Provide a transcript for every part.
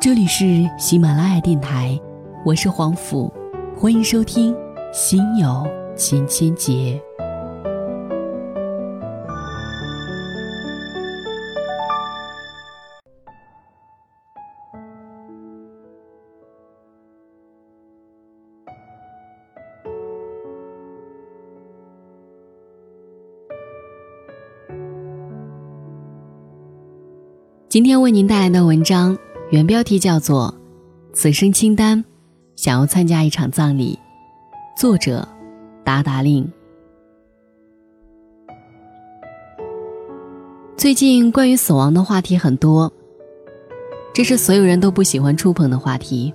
这里是喜马拉雅电台，我是黄甫，欢迎收听《心有千千结》。今天为您带来的文章，原标题叫做《此生清单》，想要参加一场葬礼。作者：达达令。最近关于死亡的话题很多，这是所有人都不喜欢触碰的话题，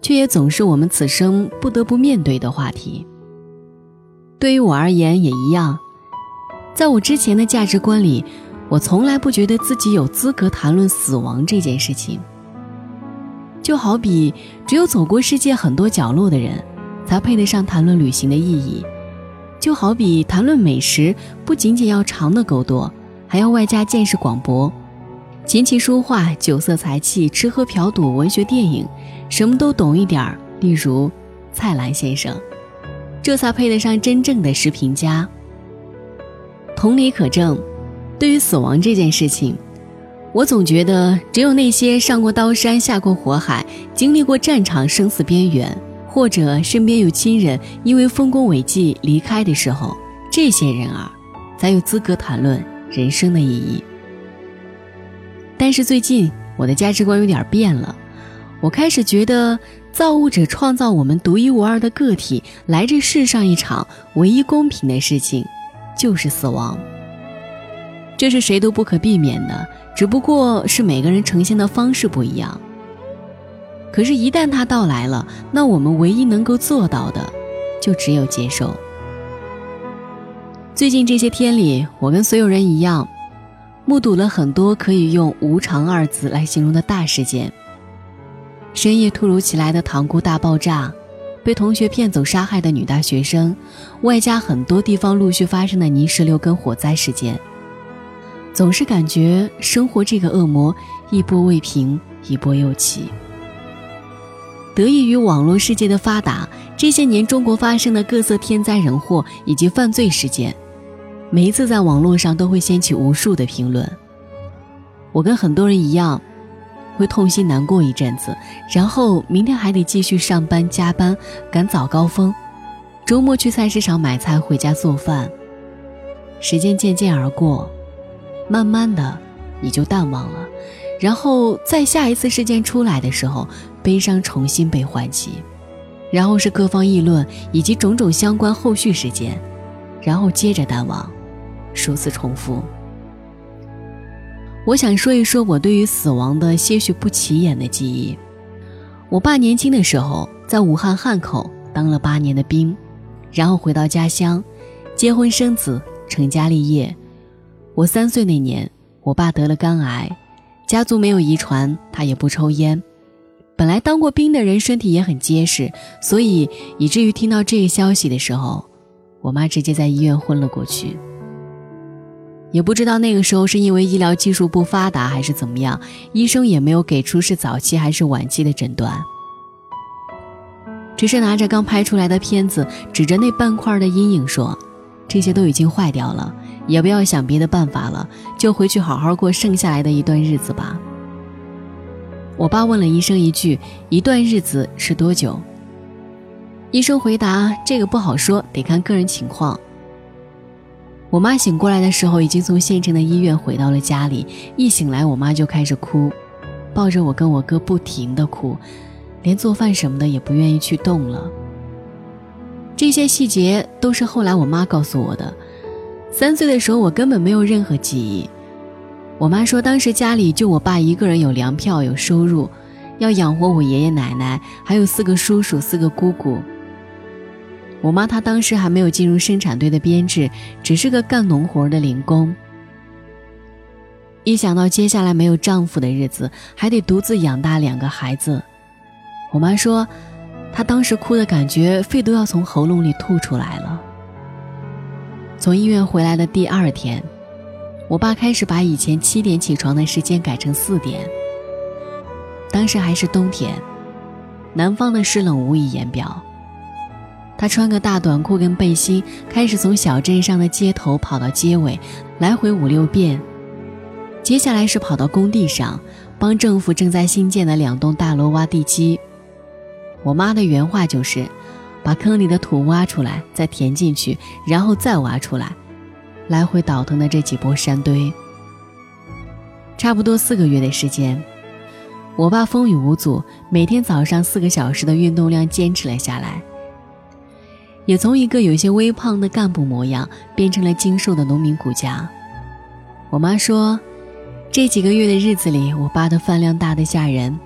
却也总是我们此生不得不面对的话题。对于我而言也一样，在我之前的价值观里。我从来不觉得自己有资格谈论死亡这件事情，就好比只有走过世界很多角落的人，才配得上谈论旅行的意义；就好比谈论美食，不仅仅要尝的够多，还要外加见识广博，琴棋书画、酒色财气、吃喝嫖赌、文学电影，什么都懂一点儿。例如蔡澜先生，这才配得上真正的食评家。同理可证。对于死亡这件事情，我总觉得只有那些上过刀山、下过火海、经历过战场生死边缘，或者身边有亲人因为丰功伟绩离开的时候，这些人儿才有资格谈论人生的意义。但是最近我的价值观有点变了，我开始觉得造物者创造我们独一无二的个体来这世上一场唯一公平的事情，就是死亡。这是谁都不可避免的，只不过是每个人呈现的方式不一样。可是，一旦它到来了，那我们唯一能够做到的，就只有接受。最近这些天里，我跟所有人一样，目睹了很多可以用“无常”二字来形容的大事件：深夜突如其来的塘沽大爆炸，被同学骗走杀害的女大学生，外加很多地方陆续发生的泥石流跟火灾事件。总是感觉生活这个恶魔一波未平，一波又起。得益于网络世界的发达，这些年中国发生的各色天灾人祸以及犯罪事件，每一次在网络上都会掀起无数的评论。我跟很多人一样，会痛心难过一阵子，然后明天还得继续上班加班赶早高峰，周末去菜市场买菜回家做饭。时间渐渐而过。慢慢的，你就淡忘了，然后在下一次事件出来的时候，悲伤重新被唤起，然后是各方议论以及种种相关后续事件，然后接着淡忘，数次重复。我想说一说我对于死亡的些许不起眼的记忆。我爸年轻的时候在武汉汉口当了八年的兵，然后回到家乡，结婚生子，成家立业。我三岁那年，我爸得了肝癌，家族没有遗传，他也不抽烟。本来当过兵的人身体也很结实，所以以至于听到这个消息的时候，我妈直接在医院昏了过去。也不知道那个时候是因为医疗技术不发达还是怎么样，医生也没有给出是早期还是晚期的诊断，只是拿着刚拍出来的片子，指着那半块的阴影说：“这些都已经坏掉了。”也不要想别的办法了，就回去好好过剩下来的一段日子吧。我爸问了医生一句：“一段日子是多久？”医生回答：“这个不好说，得看个人情况。”我妈醒过来的时候，已经从县城的医院回到了家里。一醒来，我妈就开始哭，抱着我跟我哥不停的哭，连做饭什么的也不愿意去动了。这些细节都是后来我妈告诉我的。三岁的时候，我根本没有任何记忆。我妈说，当时家里就我爸一个人有粮票、有收入，要养活我爷爷奶奶，还有四个叔叔、四个姑姑。我妈她当时还没有进入生产队的编制，只是个干农活的零工。一想到接下来没有丈夫的日子，还得独自养大两个孩子，我妈说，她当时哭的感觉，肺都要从喉咙里吐出来了。从医院回来的第二天，我爸开始把以前七点起床的时间改成四点。当时还是冬天，南方的湿冷无以言表。他穿个大短裤跟背心，开始从小镇上的街头跑到街尾，来回五六遍。接下来是跑到工地上，帮政府正在新建的两栋大楼挖地基。我妈的原话就是：把坑里的土挖出来，再填进去，然后再挖出来，来回倒腾的这几波山堆。差不多四个月的时间，我爸风雨无阻，每天早上四个小时的运动量坚持了下来。也从一个有些微胖的干部模样，变成了精瘦的农民骨架。我妈说，这几个月的日子里，我爸的饭量大得吓人，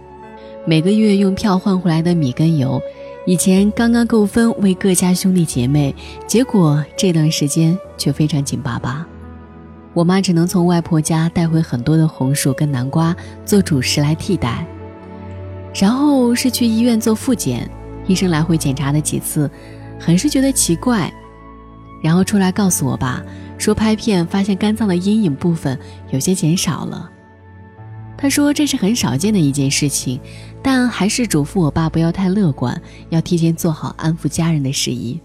每个月用票换回来的米跟油，以前刚刚够分为各家兄弟姐妹，结果这段时间却非常紧巴巴。我妈只能从外婆家带回很多的红薯跟南瓜做主食来替代，然后是去医院做复检，医生来回检查了几次。很是觉得奇怪，然后出来告诉我爸说拍片发现肝脏的阴影部分有些减少了。他说这是很少见的一件事情，但还是嘱咐我爸不要太乐观，要提前做好安抚家人的事宜。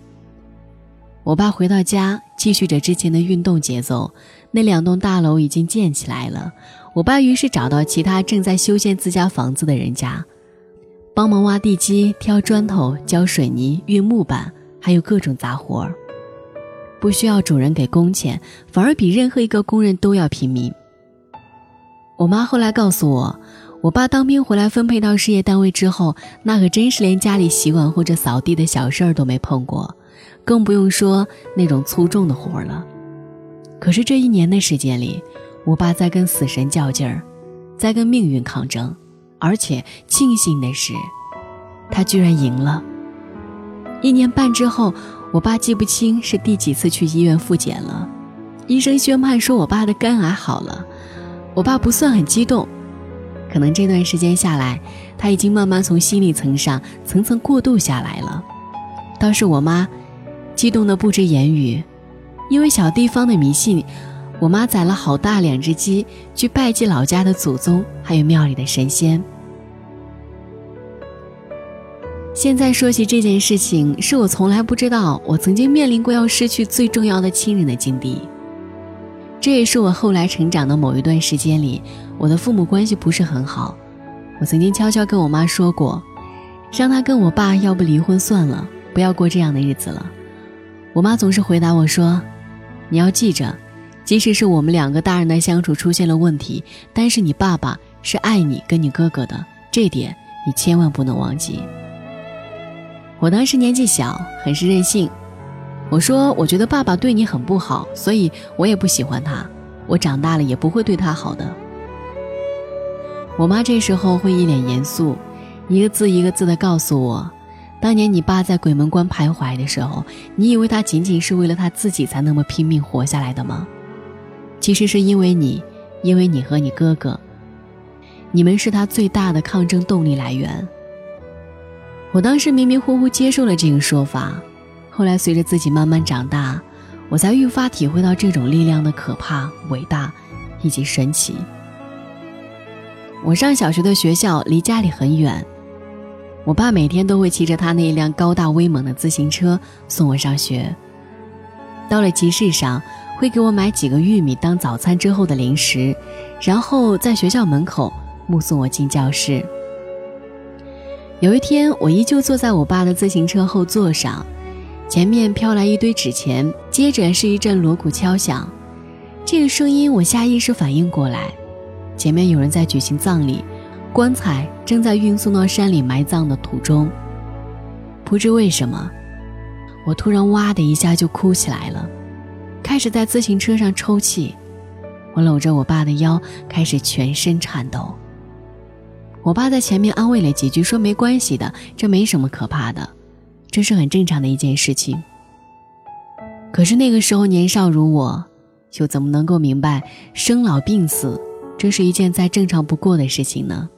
我爸回到家，继续着之前的运动节奏。那两栋大楼已经建起来了，我爸于是找到其他正在修建自家房子的人家，帮忙挖地基、挑砖头、浇水泥、运木板。还有各种杂活儿，不需要主人给工钱，反而比任何一个工人都要拼命。我妈后来告诉我，我爸当兵回来分配到事业单位之后，那可真是连家里洗碗或者扫地的小事儿都没碰过，更不用说那种粗重的活儿了。可是这一年的时间里，我爸在跟死神较劲儿，在跟命运抗争，而且庆幸的是，他居然赢了。一年半之后，我爸记不清是第几次去医院复检了。医生宣判说我爸的肝癌好了，我爸不算很激动，可能这段时间下来，他已经慢慢从心理层上层层过渡下来了。倒是我妈，激动的不知言语，因为小地方的迷信，我妈宰了好大两只鸡去拜祭老家的祖宗，还有庙里的神仙。现在说起这件事情，是我从来不知道我曾经面临过要失去最重要的亲人的境地。这也是我后来成长的某一段时间里，我的父母关系不是很好。我曾经悄悄跟我妈说过，让她跟我爸要不离婚算了，不要过这样的日子了。我妈总是回答我说：“你要记着，即使是我们两个大人的相处出现了问题，但是你爸爸是爱你跟你哥哥的，这点你千万不能忘记。”我当时年纪小，很是任性。我说：“我觉得爸爸对你很不好，所以我也不喜欢他。我长大了也不会对他好的。”我妈这时候会一脸严肃，一个字一个字的告诉我：“当年你爸在鬼门关徘徊的时候，你以为他仅仅是为了他自己才那么拼命活下来的吗？其实是因为你，因为你和你哥哥，你们是他最大的抗争动力来源。”我当时迷迷糊糊接受了这个说法，后来随着自己慢慢长大，我才愈发体会到这种力量的可怕、伟大以及神奇。我上小学的学校离家里很远，我爸每天都会骑着他那一辆高大威猛的自行车送我上学。到了集市上，会给我买几个玉米当早餐之后的零食，然后在学校门口目送我进教室。有一天，我依旧坐在我爸的自行车后座上，前面飘来一堆纸钱，接着是一阵锣鼓敲响。这个声音，我下意识反应过来，前面有人在举行葬礼，棺材正在运送到山里埋葬的途中。不知为什么，我突然哇的一下就哭起来了，开始在自行车上抽泣。我搂着我爸的腰，开始全身颤抖。我爸在前面安慰了几句，说没关系的，这没什么可怕的，这是很正常的一件事情。可是那个时候年少如我，又怎么能够明白生老病死，这是一件再正常不过的事情呢？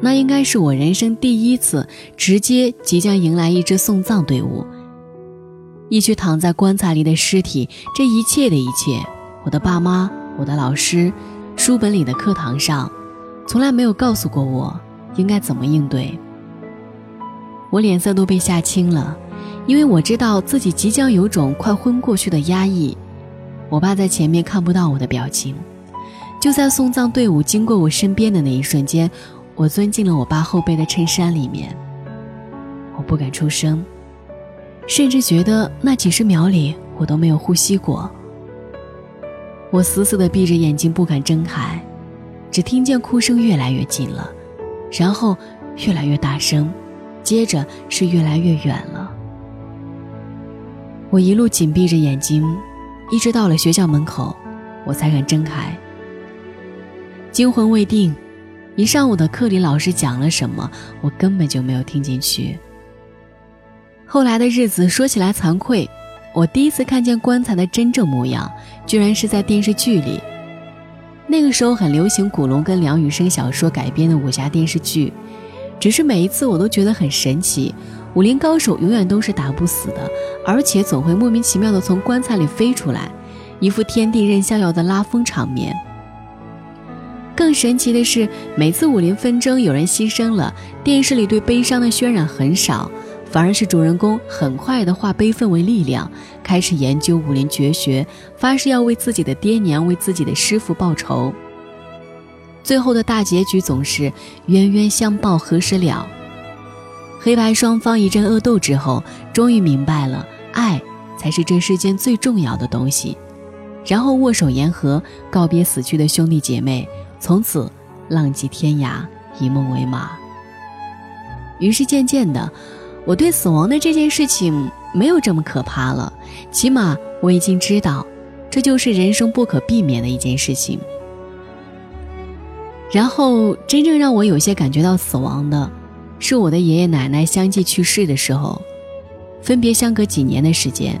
那应该是我人生第一次直接即将迎来一支送葬队伍，一具躺在棺材里的尸体，这一切的一切，我的爸妈，我的老师，书本里的课堂上。从来没有告诉过我应该怎么应对。我脸色都被吓青了，因为我知道自己即将有种快昏过去的压抑。我爸在前面看不到我的表情，就在送葬队伍经过我身边的那一瞬间，我钻进了我爸后背的衬衫里面。我不敢出声，甚至觉得那几十秒里我都没有呼吸过。我死死地闭着眼睛，不敢睁开，只听见哭声越来越近了，然后越来越大声，接着是越来越远了。我一路紧闭着眼睛。一直到了学校门口，我才敢睁开。惊魂未定，一上午的课里老师讲了什么，我根本就没有听进去。后来的日子说起来惭愧，我第一次看见棺材的真正模样，居然是在电视剧里。那个时候很流行古龙跟梁羽生小说改编的武侠电视剧，只是每一次我都觉得很神奇。武林高手永远都是打不死的，而且总会莫名其妙的从棺材里飞出来，一副天地任逍遥的拉风场面。更神奇的是，每次武林纷争有人牺牲了，电视里对悲伤的渲染很少，反而是主人公很快的化悲愤为力量，开始研究武林绝学，发誓要为自己的爹娘、为自己的师傅报仇。最后的大结局总是冤冤相报何时了。黑白双方一阵恶斗之后，终于明白了，爱才是这世间最重要的东西。然后握手言和，告别死去的兄弟姐妹，从此浪迹天涯，以梦为马。于是渐渐的，我对死亡的这件事情没有这么可怕了。起码我已经知道，这就是人生不可避免的一件事情。然后，真正让我有些感觉到死亡的。是我的爷爷奶奶相继去世的时候，分别相隔几年的时间。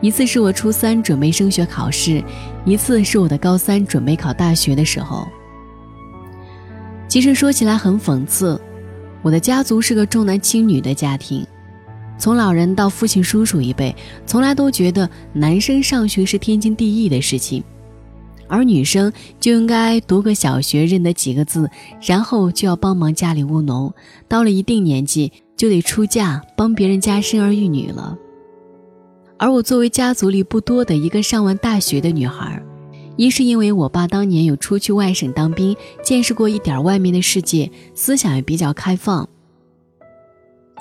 一次是我初三准备升学考试，一次是我的高三准备考大学的时候。其实说起来很讽刺，我的家族是个重男轻女的家庭，从老人到父亲、叔叔一辈，从来都觉得男生上学是天经地义的事情。而女生就应该读个小学，认得几个字，然后就要帮忙家里务农，到了一定年纪就得出嫁，帮别人家生儿育女了。而我作为家族里不多的一个上完大学的女孩，一是因为我爸当年有出去外省当兵，见识过一点外面的世界，思想也比较开放；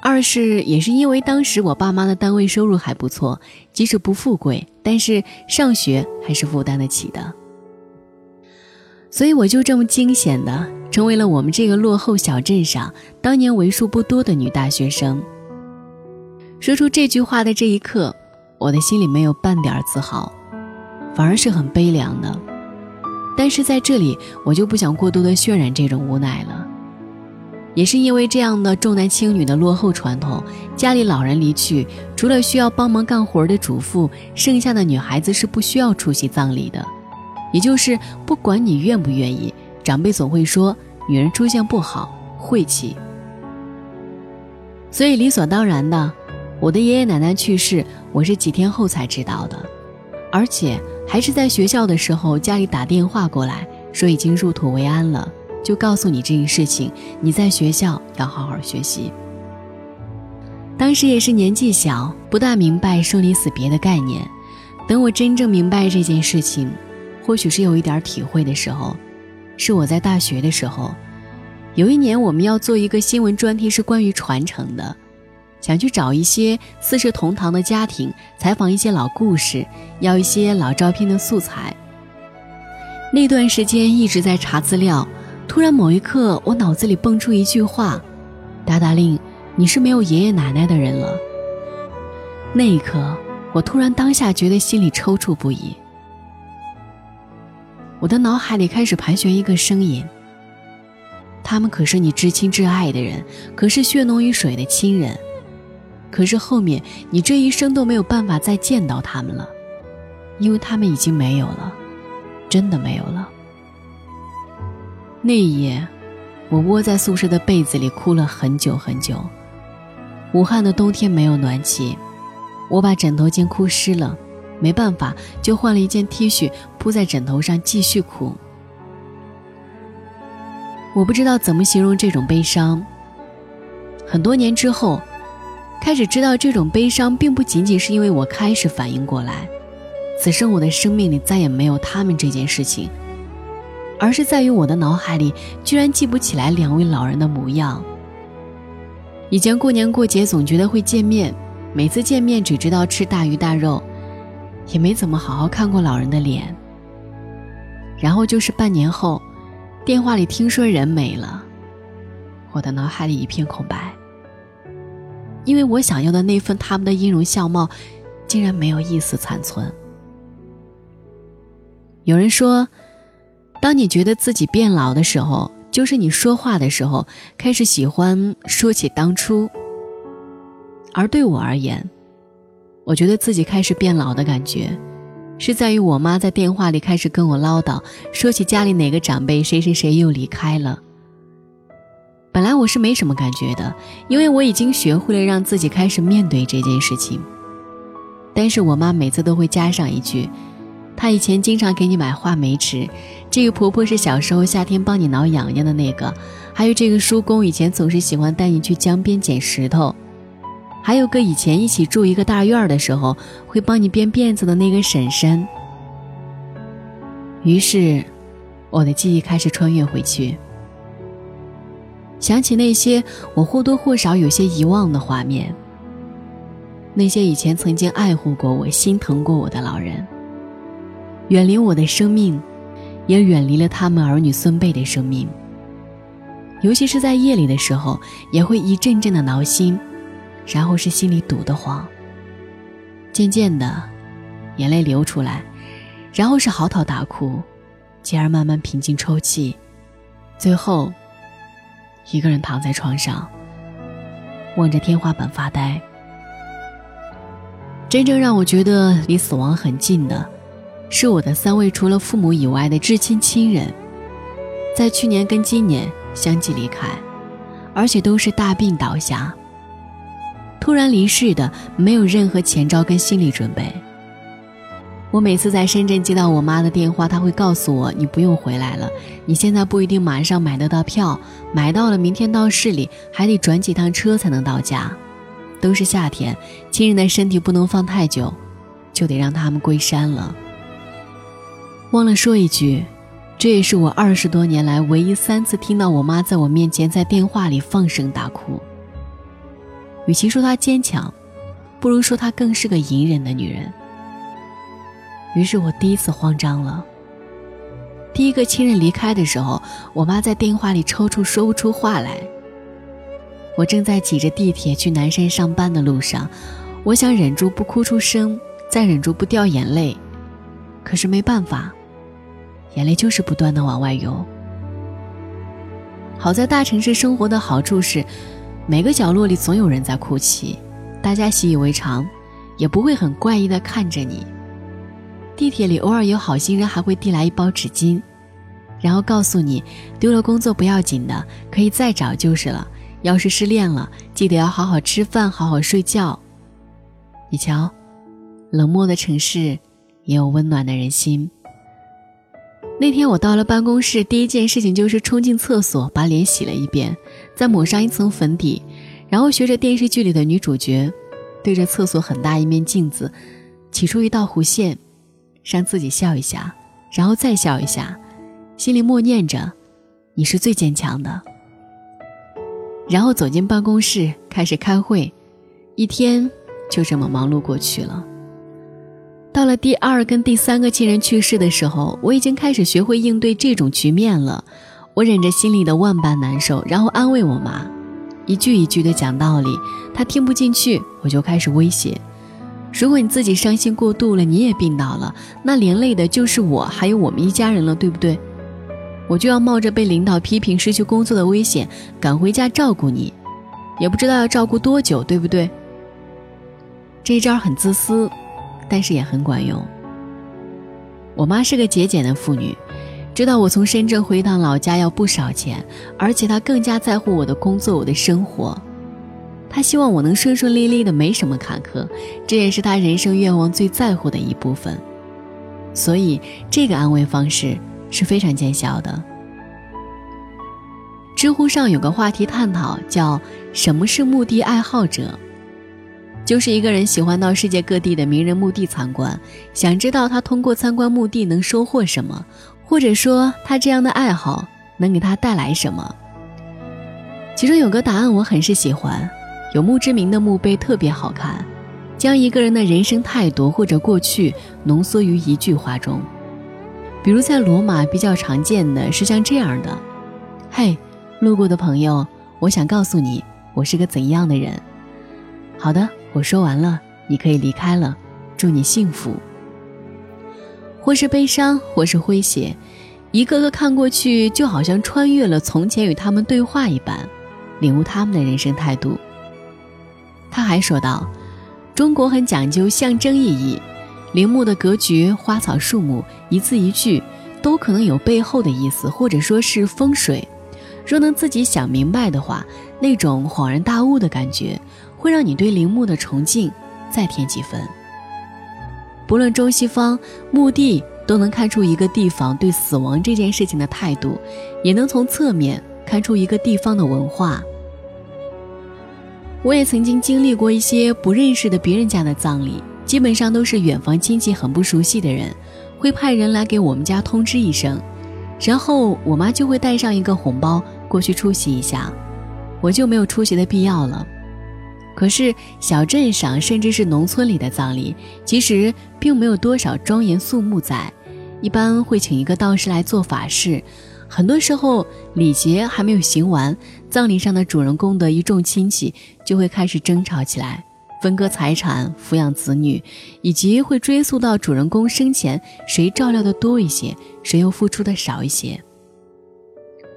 二是也是因为当时我爸妈的单位收入还不错，即使不富贵，但是上学还是负担得起的。所以我就这么惊险的成为了我们这个落后小镇上当年为数不多的女大学生。说出这句话的这一刻，我的心里没有半点自豪，反而是很悲凉的。但是在这里，我就不想过多的渲染这种无奈了。也是因为这样的重男轻女的落后传统，家里老人离去，除了需要帮忙干活的主妇，剩下的女孩子是不需要出席葬礼的。也就是不管你愿不愿意，长辈总会说女人出现不好，晦气。所以理所当然的，我的爷爷奶奶去世，我是几天后才知道的，而且还是在学校的时候，家里打电话过来，说已经入土为安了，就告诉你这件事情，你在学校要好好学习。当时也是年纪小，不大明白生离死别的概念，等我真正明白这件事情。或许是有一点体会的时候，是我在大学的时候，有一年我们要做一个新闻专题，是关于传承的，想去找一些四世同堂的家庭，采访一些老故事，要一些老照片的素材。那段时间一直在查资料，突然某一刻，我脑子里蹦出一句话：“达达令，你是没有爷爷奶奶的人了。”那一刻，我突然当下觉得心里抽搐不已。我的脑海里开始盘旋一个声音：他们可是你至亲至爱的人，可是血浓于水的亲人，可是后面你这一生都没有办法再见到他们了，因为他们已经没有了，真的没有了。那一夜，我窝在宿舍的被子里哭了很久很久。武汉的冬天没有暖气，我把枕头巾哭湿了。没办法，就换了一件 T 恤铺在枕头上继续哭。我不知道怎么形容这种悲伤。很多年之后，开始知道这种悲伤并不仅仅是因为我开始反应过来，此生我的生命里再也没有他们这件事情，而是在于我的脑海里居然记不起来两位老人的模样。以前过年过节总觉得会见面，每次见面只知道吃大鱼大肉，也没怎么好好看过老人的脸。然后就是半年后，电话里听说人没了，我的脑海里一片空白。因为我想要的那份他们的音容笑貌，竟然没有一丝残存。有人说，当你觉得自己变老的时候。就是你说话的时候开始喜欢说起当初，而对我而言，我觉得自己开始变老的感觉，是在于我妈在电话里开始跟我唠叨，说起家里哪个长辈谁谁谁又离开了。本来我是没什么感觉的，因为我已经学会了让自己开始面对这件事情。但是我妈每次都会加上一句。她以前经常给你买话梅吃，这个婆婆是小时候夏天帮你挠痒痒的那个，还有这个叔公以前总是喜欢带你去江边捡石头，还有个以前一起住一个大院的时候会帮你编辫子的那个婶婶。于是，我的记忆开始穿越回去，想起那些我或多或少有些遗忘的画面，那些以前曾经爱护过我、心疼过我的老人。远离我的生命，也远离了他们儿女孙辈的生命。尤其是在夜里的时候，也会一阵阵的挠心，然后是心里堵得慌。渐渐的，眼泪流出来，然后是嚎啕大哭，继而慢慢平静抽泣，最后，一个人躺在床上，望着天花板发呆。真正让我觉得离死亡很近的。是我的三位除了父母以外的至亲亲人，在去年跟今年相继离开，而且都是大病倒下。突然离世的，没有任何前兆跟心理准备。我每次在深圳接到我妈的电话，她会告诉我：“你不用回来了，你现在不一定马上买得到票，买到了明天到市里还得转几趟车才能到家。都是夏天，亲人的身体不能放太久，就得让他们归山了。”忘了说一句，这也是我二十多年来唯一三次听到我妈在我面前在电话里放声大哭。与其说她坚强，不如说她更是个隐忍的女人。于是我第一次慌张了。第一个亲人离开的时候，我妈在电话里抽搐，说不出话来。我正在挤着地铁去南山上班的路上，我想忍住不哭出声，再忍住不掉眼泪，可是没办法。眼泪就是不断的往外流。好在大城市生活的好处是，每个角落里总有人在哭泣，大家习以为常，也不会很怪异的看着你。地铁里偶尔有好心人还会递来一包纸巾，然后告诉你，丢了工作不要紧的，可以再找就是了。要是失恋了，记得要好好吃饭，好好睡觉。你瞧，冷漠的城市，也有温暖的人心。那天我到了办公室，第一件事情就是冲进厕所，把脸洗了一遍，再抹上一层粉底，然后学着电视剧里的女主角，对着厕所很大一面镜子，起出一道弧线，让自己笑一下，然后再笑一下，心里默念着：“你是最坚强的。”然后走进办公室开始开会，一天就这么忙碌过去了。到了第二跟第三个亲人去世的时候，我已经开始学会应对这种局面了。我忍着心里的万般难受，然后安慰我妈，一句一句的讲道理。她听不进去，我就开始威胁：如果你自己伤心过度了，你也病倒了，那连累的就是我，还有我们一家人了，对不对？我就要冒着被领导批评、失去工作的危险，赶回家照顾你，也不知道要照顾多久，对不对？这一招很自私。但是也很管用。我妈是个节俭的妇女，知道我从深圳回一趟老家要不少钱，而且他更加在乎我的工作、我的生活。他希望我能顺顺利利的，没什么坎坷，这也是他人生愿望最在乎的一部分。所以，这个安慰方式是非常见效的。知乎上有个话题探讨，叫“什么是墓地爱好者”，就是一个人喜欢到世界各地的名人墓地参观，想知道他通过参观墓地能收获什么，或者说他这样的爱好能给他带来什么。其中有个答案我很是喜欢，有墓志铭的墓碑特别好看，将一个人的人生态度或者过去浓缩于一句话中。比如在罗马比较常见的是像这样的：“嘿，路过的朋友，我想告诉你，我是个怎样的人。”好的，我说完了，你可以离开了，祝你幸福。或是悲伤，或是诙谐，一个个看过去就好像穿越了从前与他们对话一般。领悟他们的人生态度。他还说道：“中国很讲究象征意义，陵墓的格局、花草树木，一字一句，都可能有背后的意思，或者说是风水。若能自己想明白的话，那种恍然大悟的感觉，会让你对陵墓的崇敬再添几分。不论中西方，墓地都能看出一个地方对死亡这件事情的态度，也能从侧面看出一个地方的文化。”我也曾经经历过一些不认识的别人家的葬礼，基本上都是远房亲戚很不熟悉的人，会派人来给我们家通知一声，然后我妈就会带上一个红包过去出席一下，我就没有出席的必要了。可是小镇上甚至是农村里的葬礼，其实并没有多少庄严肃穆在，一般会请一个道士来做法事。很多时候，礼节还没有行完，葬礼上的主人公的一众亲戚就会开始争吵起来，分割财产、抚养子女，以及会追溯到主人公生前谁照料的多一些，谁又付出的少一些。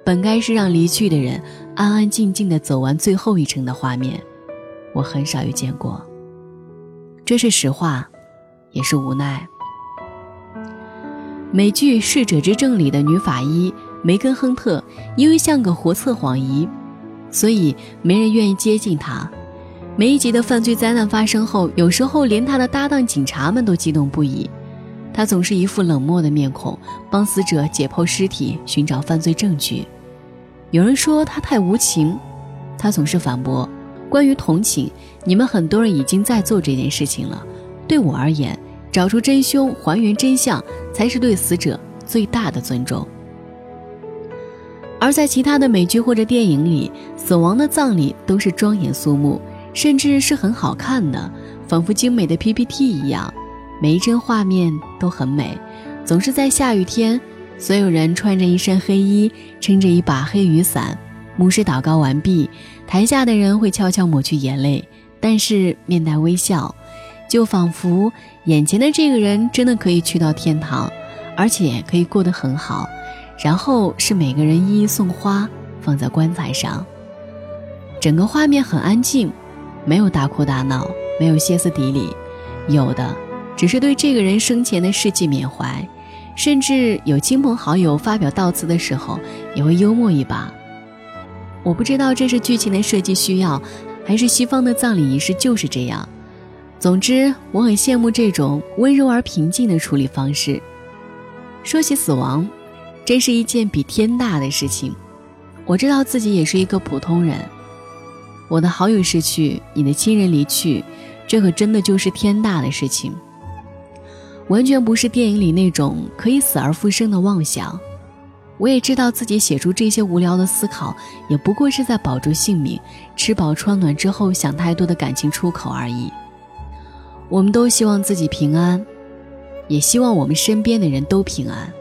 本该是让离去的人安安静静的走完最后一程的画面，我很少遇见过。这是实话，也是无奈。美剧《逝者之证》里的女法医。梅根·亨特因为像个活测谎仪，所以没人愿意接近他。每一集的犯罪灾难发生后，有时候连他的搭档警察们都激动不已。他总是一副冷漠的面孔，帮死者解剖尸体，寻找犯罪证据。有人说他太无情，他总是反驳：“关于同情，你们很多人已经在做这件事情了。对我而言，找出真凶，还原真相，才是对死者最大的尊重。”而在其他的美剧或者电影里，死亡的葬礼都是庄严肃穆，甚至是很好看的，仿佛精美的 PPT 一样，每一帧画面都很美。总是在下雨天，所有人穿着一身黑衣，撑着一把黑雨伞。牧师祷告完毕，台下的人会悄悄抹去眼泪，但是面带微笑，就仿佛眼前的这个人真的可以去到天堂，而且可以过得很好。然后是每个人一一送花，放在棺材上。整个画面很安静，没有大哭大闹，没有歇斯底里，有的只是对这个人生前的事迹缅怀，甚至有亲朋好友发表悼词的时候也会幽默一把。我不知道这是剧情的设计需要，还是西方的葬礼仪式就是这样。总之，我很羡慕这种温柔而平静的处理方式。说起死亡。真是一件比天大的事情。我知道自己也是一个普通人。我的好友逝去，你的亲人离去，这可真的就是天大的事情。完全不是电影里那种可以死而复生的妄想。我也知道自己写出这些无聊的思考，也不过是在保住性命、吃饱穿暖之后想太多的感情出口而已。我们都希望自己平安，也希望我们身边的人都平安。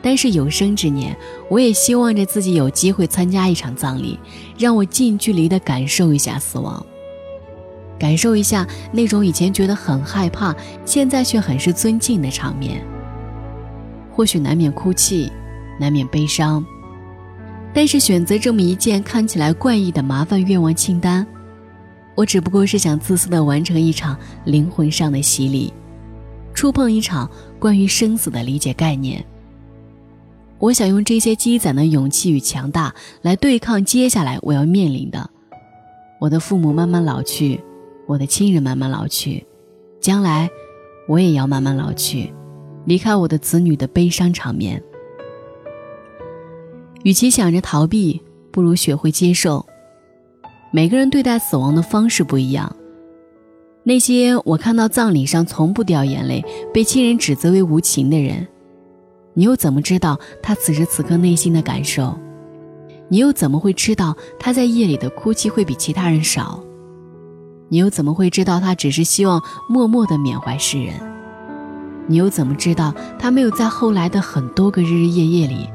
但是有生之年，我也希望着自己有机会参加一场葬礼，让我近距离的感受一下死亡，感受一下那种以前觉得很害怕，现在却很是尊敬的场面。或许难免哭泣，难免悲伤，但是选择这么一件看起来怪异的麻烦愿望清单，我只不过是想自私的完成一场灵魂上的洗礼，触碰一场关于生死的理解概念。我想用这些积攒的勇气与强大来对抗接下来我要面临的：我的父母慢慢老去，我的亲人慢慢老去，将来我也要慢慢老去，离开我的子女的悲伤场面。与其想着逃避，不如学会接受。每个人对待死亡的方式不一样。那些我看到葬礼上从不掉眼泪、被亲人指责为无情的人，你又怎么知道他此时此刻内心的感受？你又怎么会知道他在夜里的哭泣会比其他人少？你又怎么会知道他只是希望默默的缅怀世人？你又怎么知道他没有在后来的很多个日日夜夜里，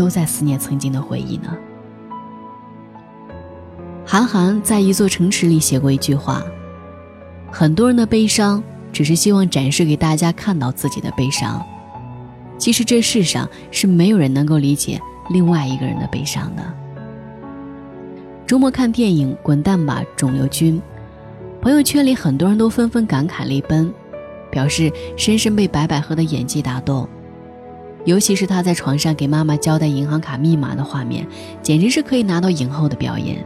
都在思念曾经的回忆呢？韩寒在一座城池里写过一句话。很多人的悲伤，只是希望展示给大家看到自己的悲伤。其实这世上是没有人能够理解另外一个人的悲伤的。周末看电影《滚蛋吧，肿瘤君》，朋友圈里很多人都纷纷感慨泪奔，表示深深被白百合的演技打动。尤其是他在床上给妈妈交代银行卡密码的画面，简直是可以拿到影后的表演。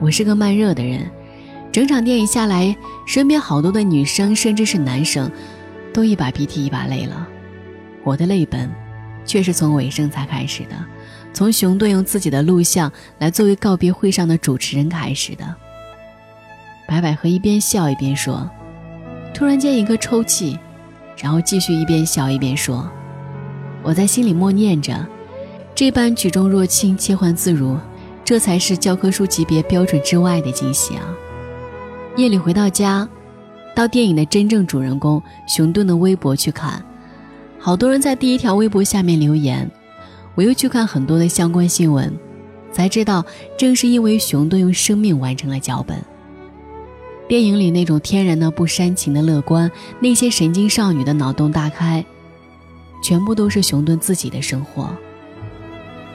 我是个慢热的人。整场电影下来，身边好多的女生，甚至是男生，都一把鼻涕一把泪了。我的泪奔，却是从尾声才开始的，从熊顿用自己的录像来作为告别会上的主持人开始的。白百合一边笑一边说，突然间一个抽泣，然后继续一边笑一边说：“我在心里默念着，这般举重若轻，切换自如，这才是教科书级别标准之外的惊喜啊！”夜里回到家，到电影的真正主人公熊顿的微博去看，好多人在第一条微博下面留言。我又去看很多的相关新闻，才知道正是因为熊顿用生命完成了脚本。电影里那种天然的不煽情的乐观，那些神经少女的脑洞大开，全部都是熊顿自己的生活。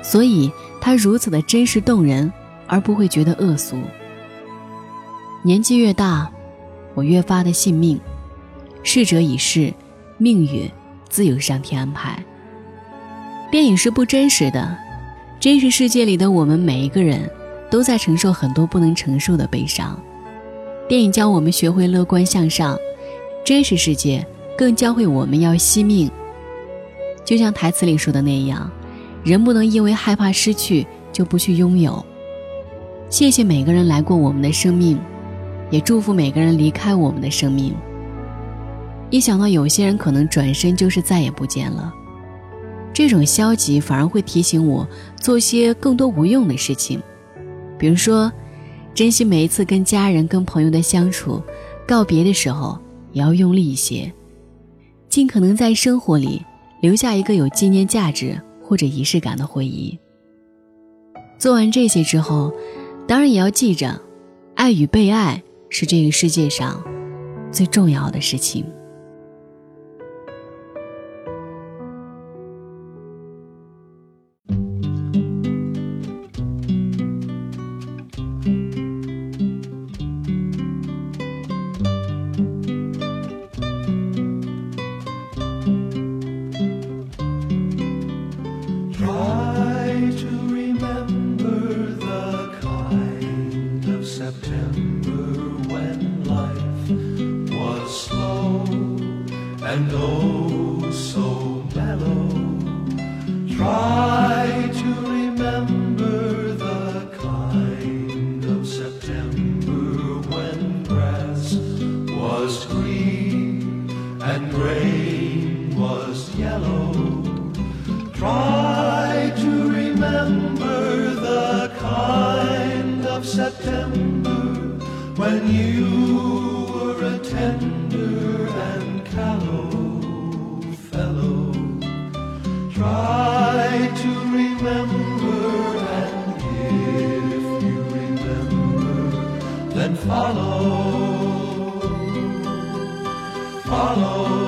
所以他如此的真实动人，而不会觉得恶俗。年纪越大，我越发的信命，逝者已逝，命运自有上天安排。电影是不真实的，真实世界里的我们每一个人都在承受很多不能承受的悲伤。电影教我们学会乐观向上，真实世界更教会我们要惜命。就像台词里说的那样，人不能因为害怕失去就不去拥有。谢谢每个人来过我们的生命。也祝福每个人离开我们的生命。一想到有些人可能转身就是再也不见了，这种消极反而会提醒我做些更多无用的事情，比如说，珍惜每一次跟家人、跟朋友的相处，告别的时候也要用力一些，尽可能在生活里留下一个有纪念价值或者仪式感的回忆。做完这些之后，当然也要记着，爱与被爱。是这个世界上最重要的事情。follow, follow.